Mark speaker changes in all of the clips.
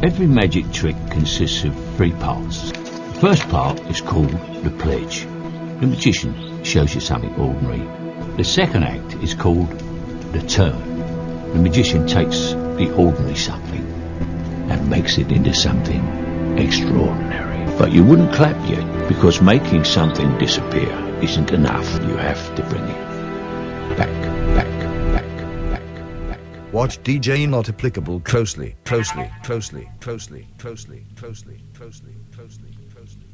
Speaker 1: Every magic trick consists of three parts. The first part is called the pledge. The magician shows you something ordinary. The second act is called the turn. The magician takes the ordinary something and makes it into something extraordinary. But you wouldn't clap yet because making something disappear isn't enough. You have to bring it back,
Speaker 2: Watch DJ Not Applicable closely, closely, closely, closely, closely, closely, closely, closely, closely.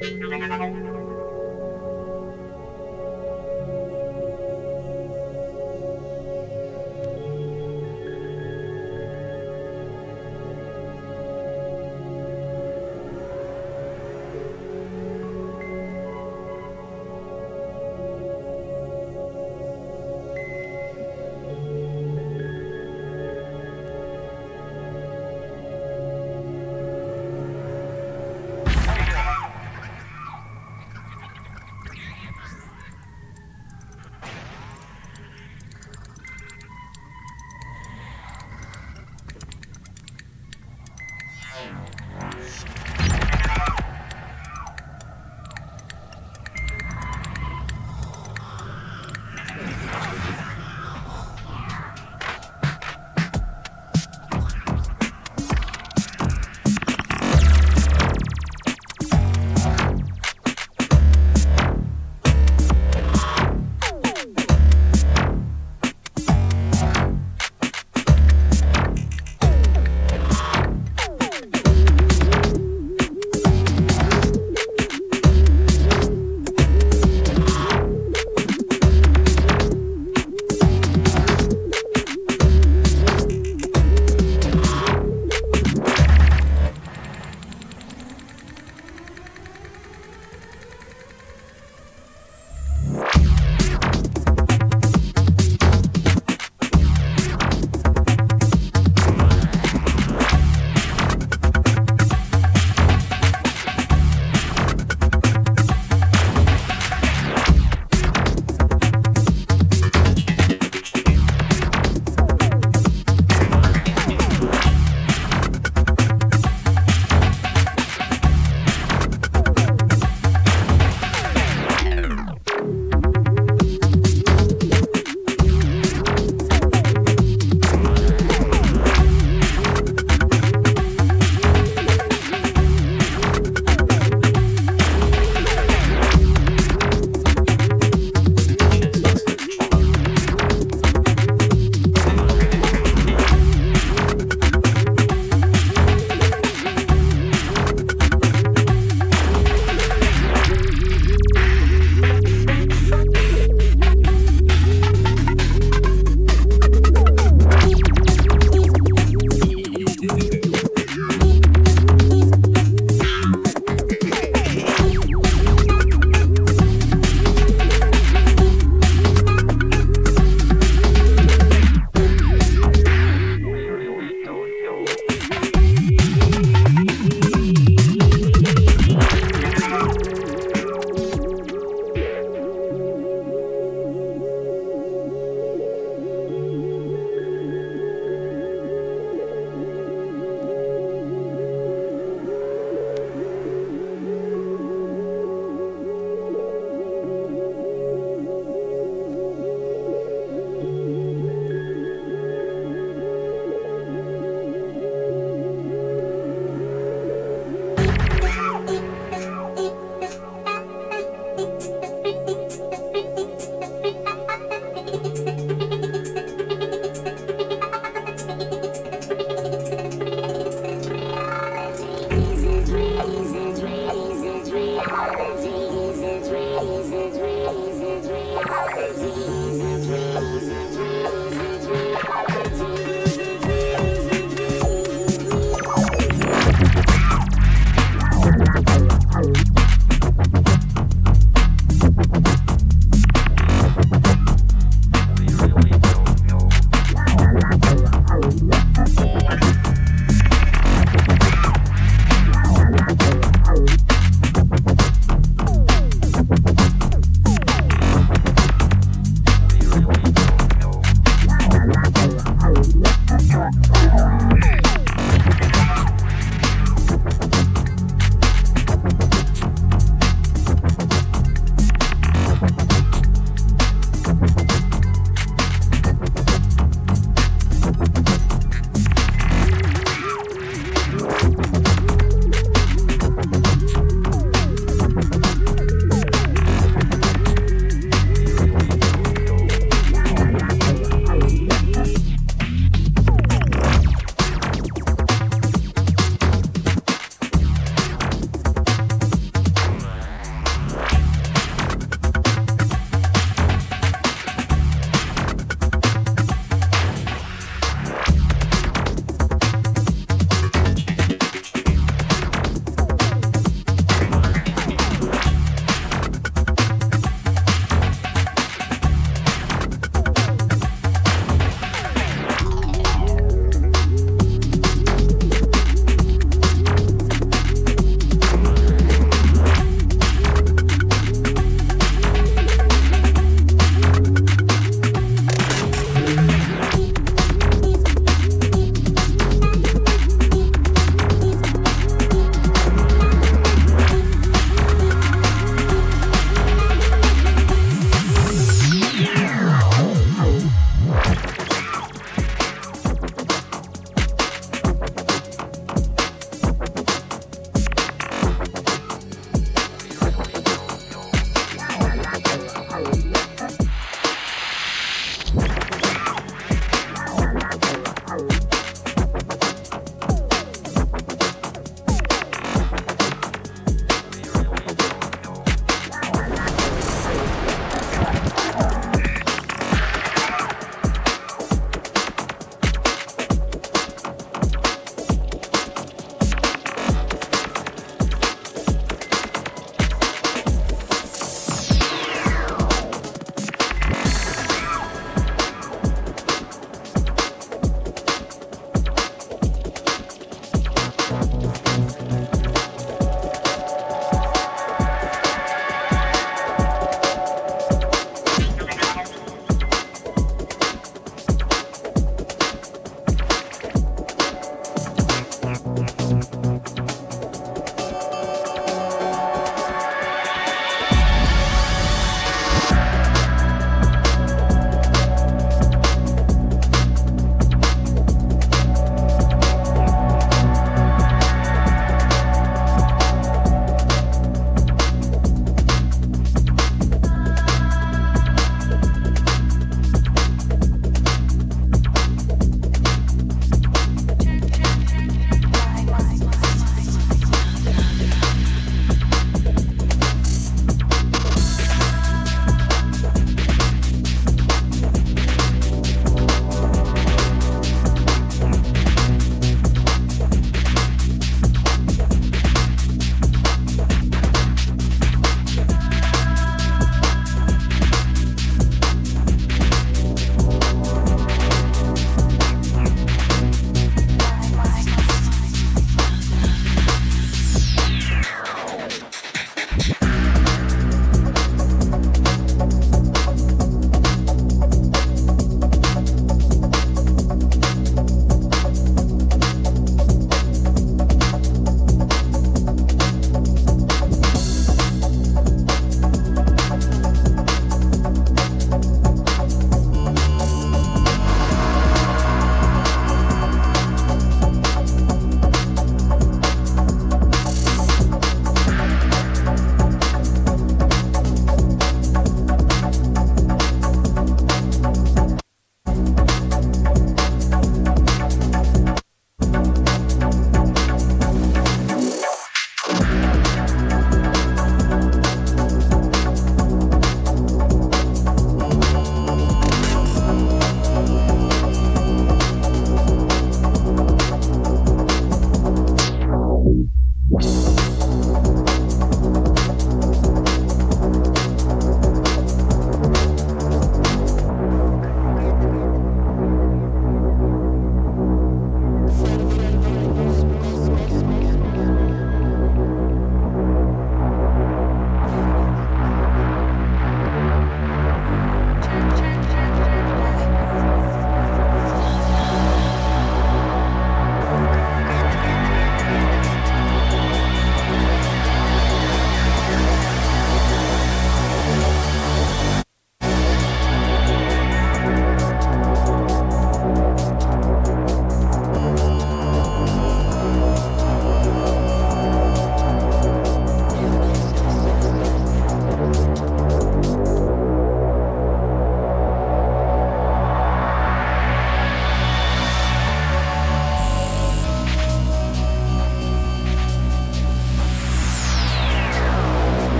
Speaker 2: closely.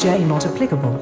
Speaker 3: DJ not applicable.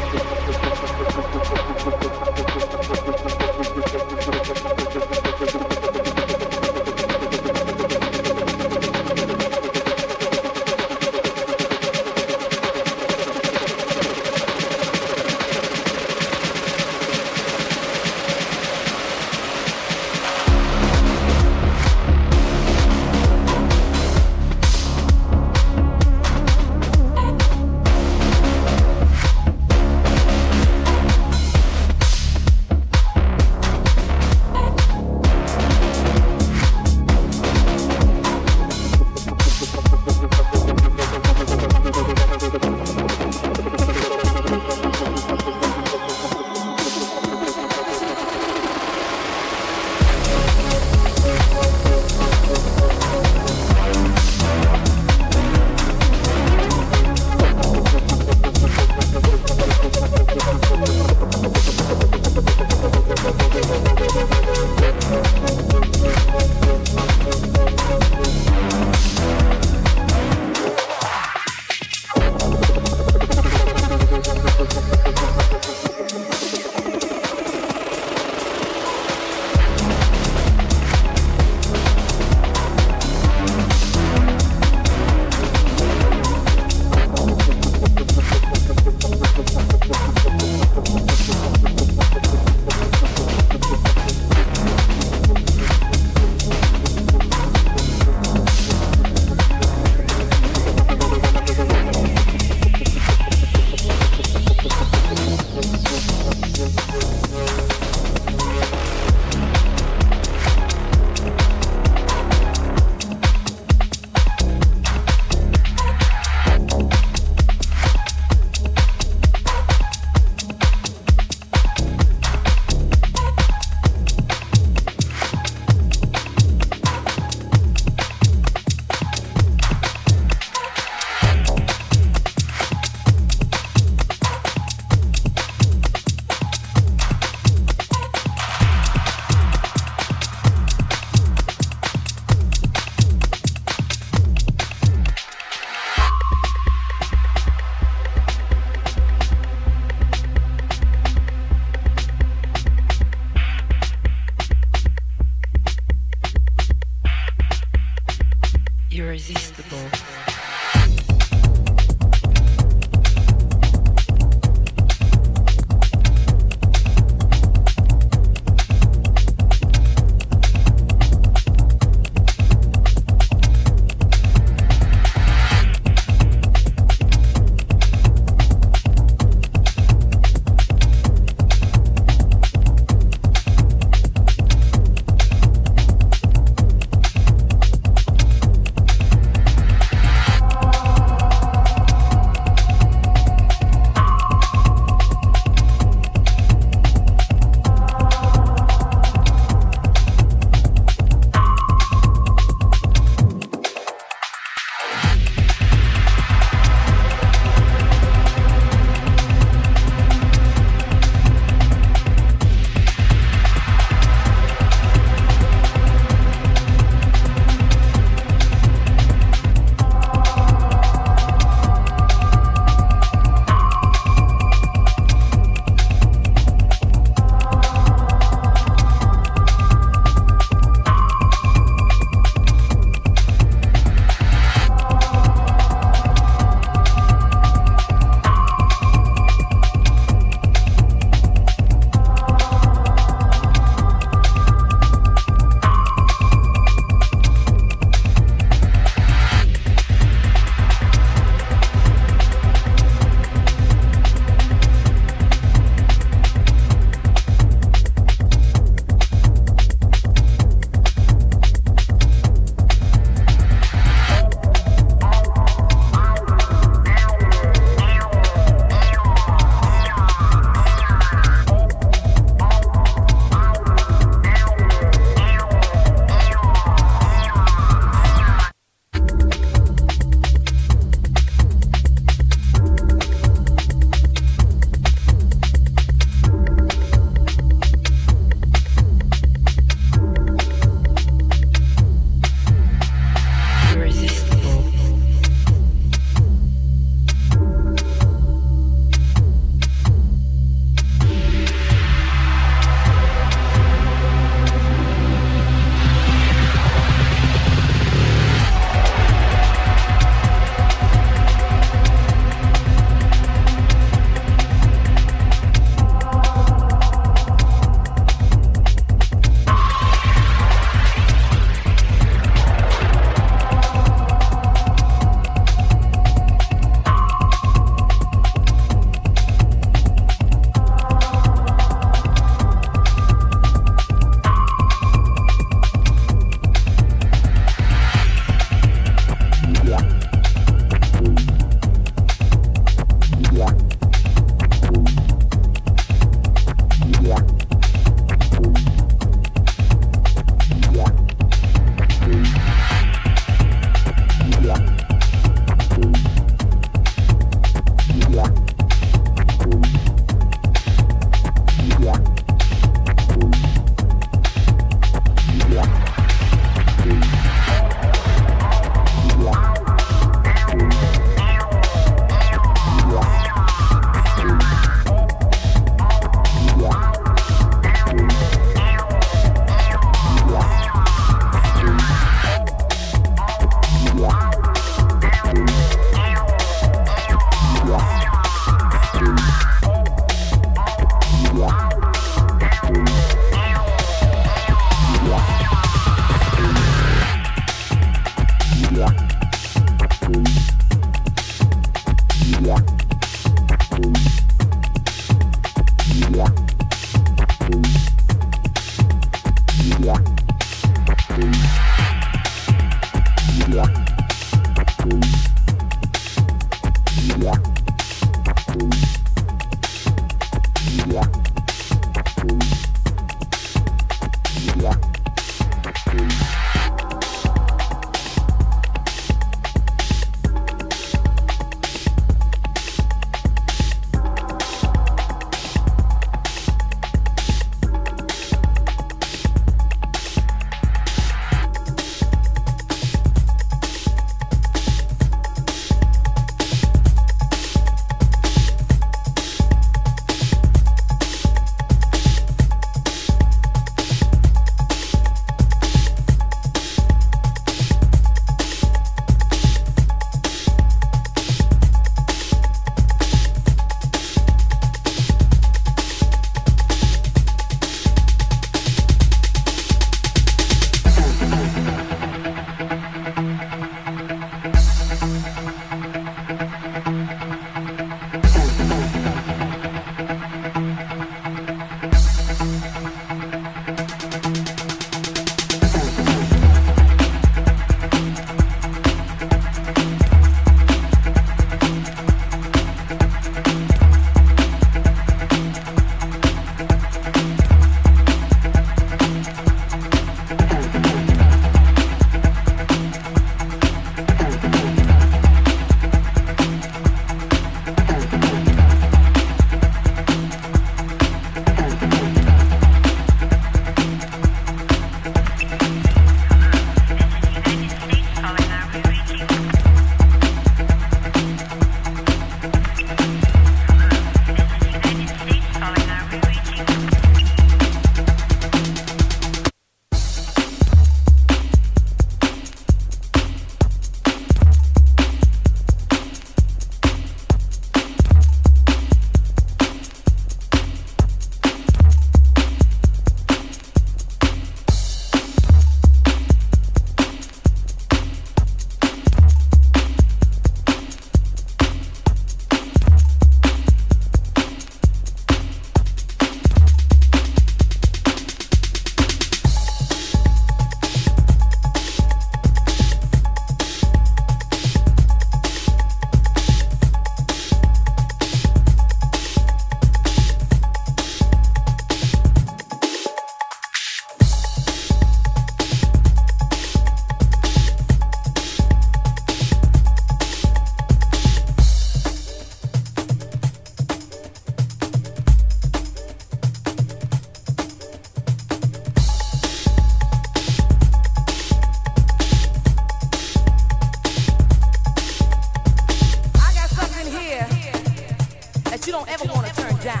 Speaker 3: that you don't ever want to turn down.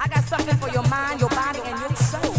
Speaker 3: I got something for your mind, your body, and
Speaker 4: your soul.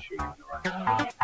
Speaker 4: Sure you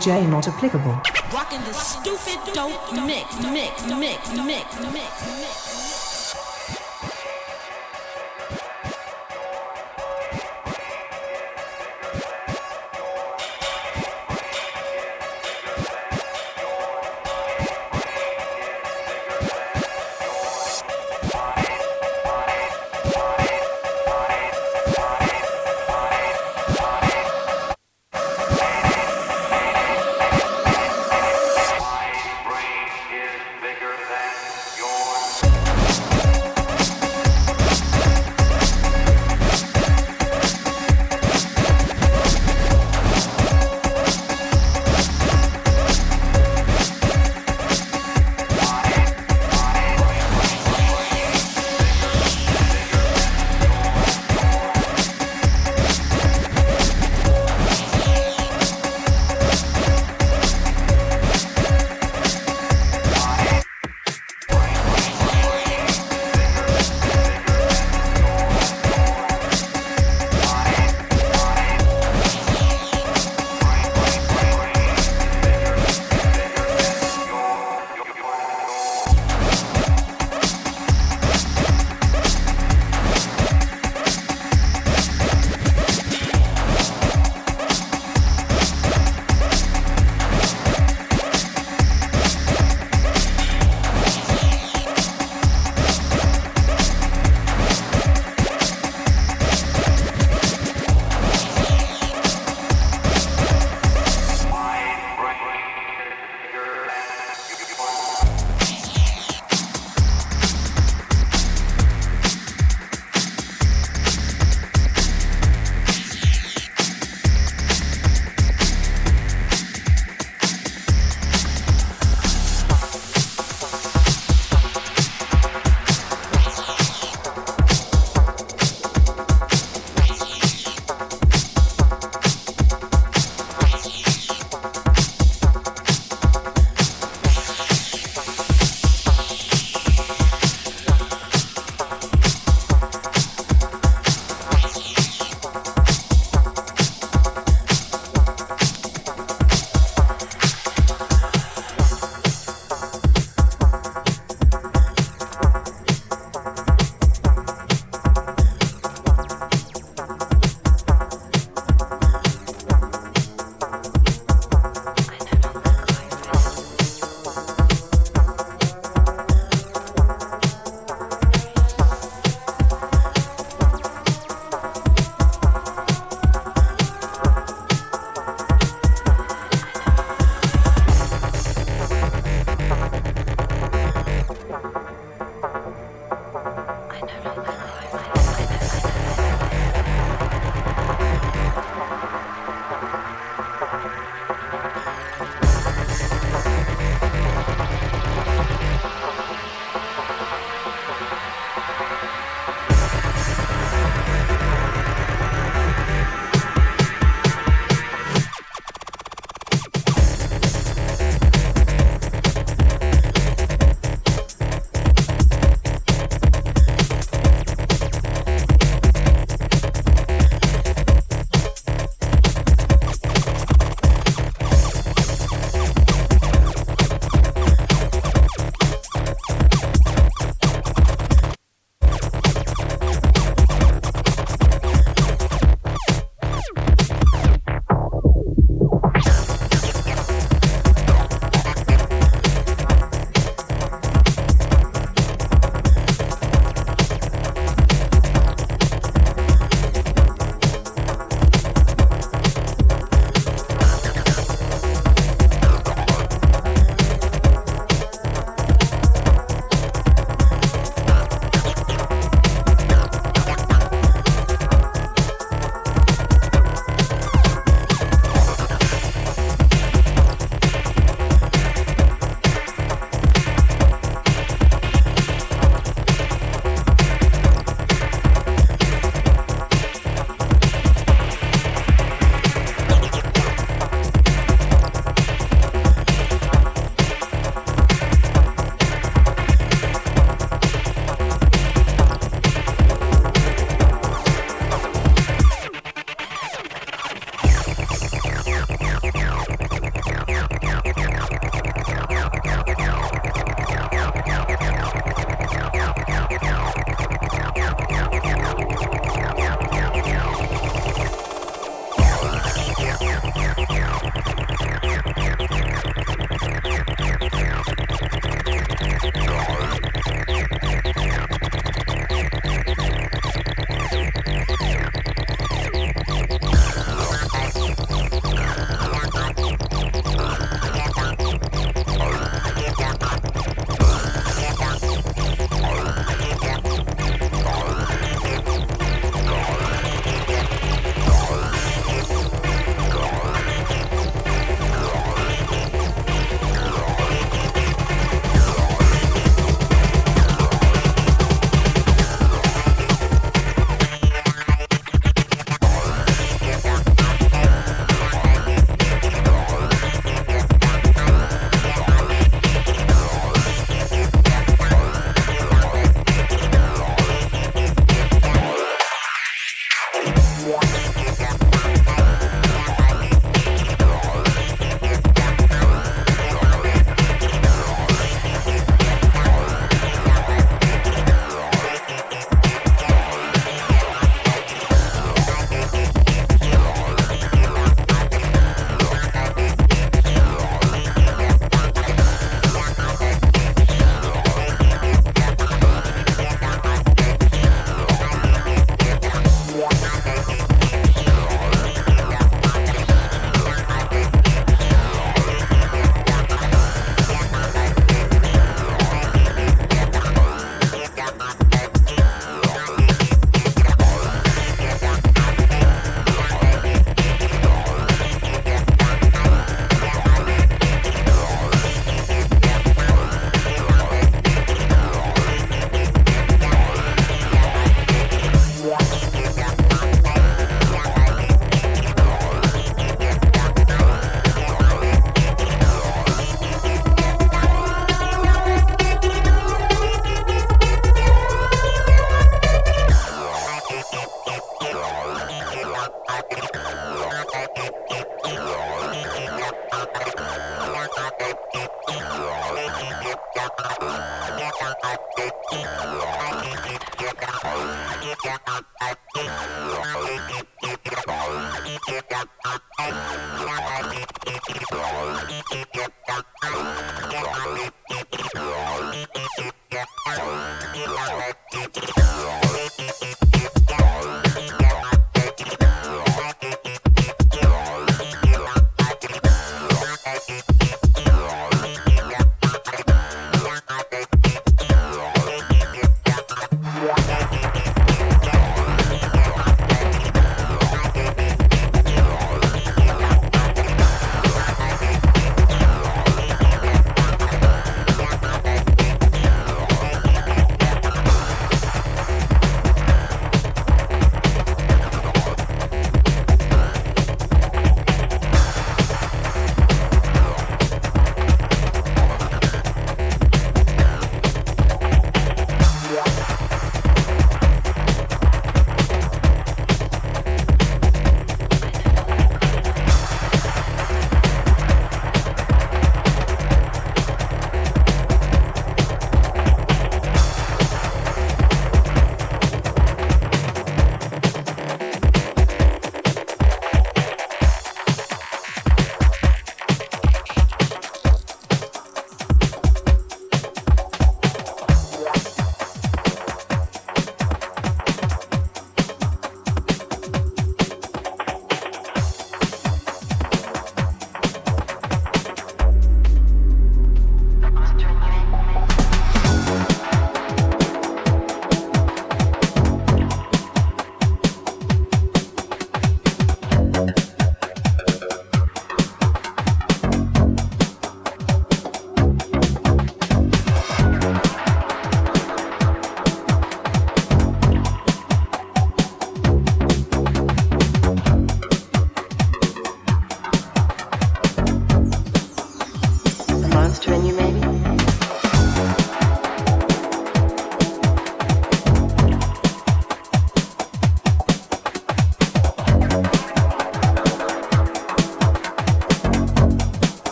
Speaker 5: DJ not applicable.
Speaker 3: The stupid dope mix, mix, mix, mix, mix,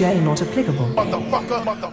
Speaker 5: Not applicable.
Speaker 6: Motherfucker, motherfucker,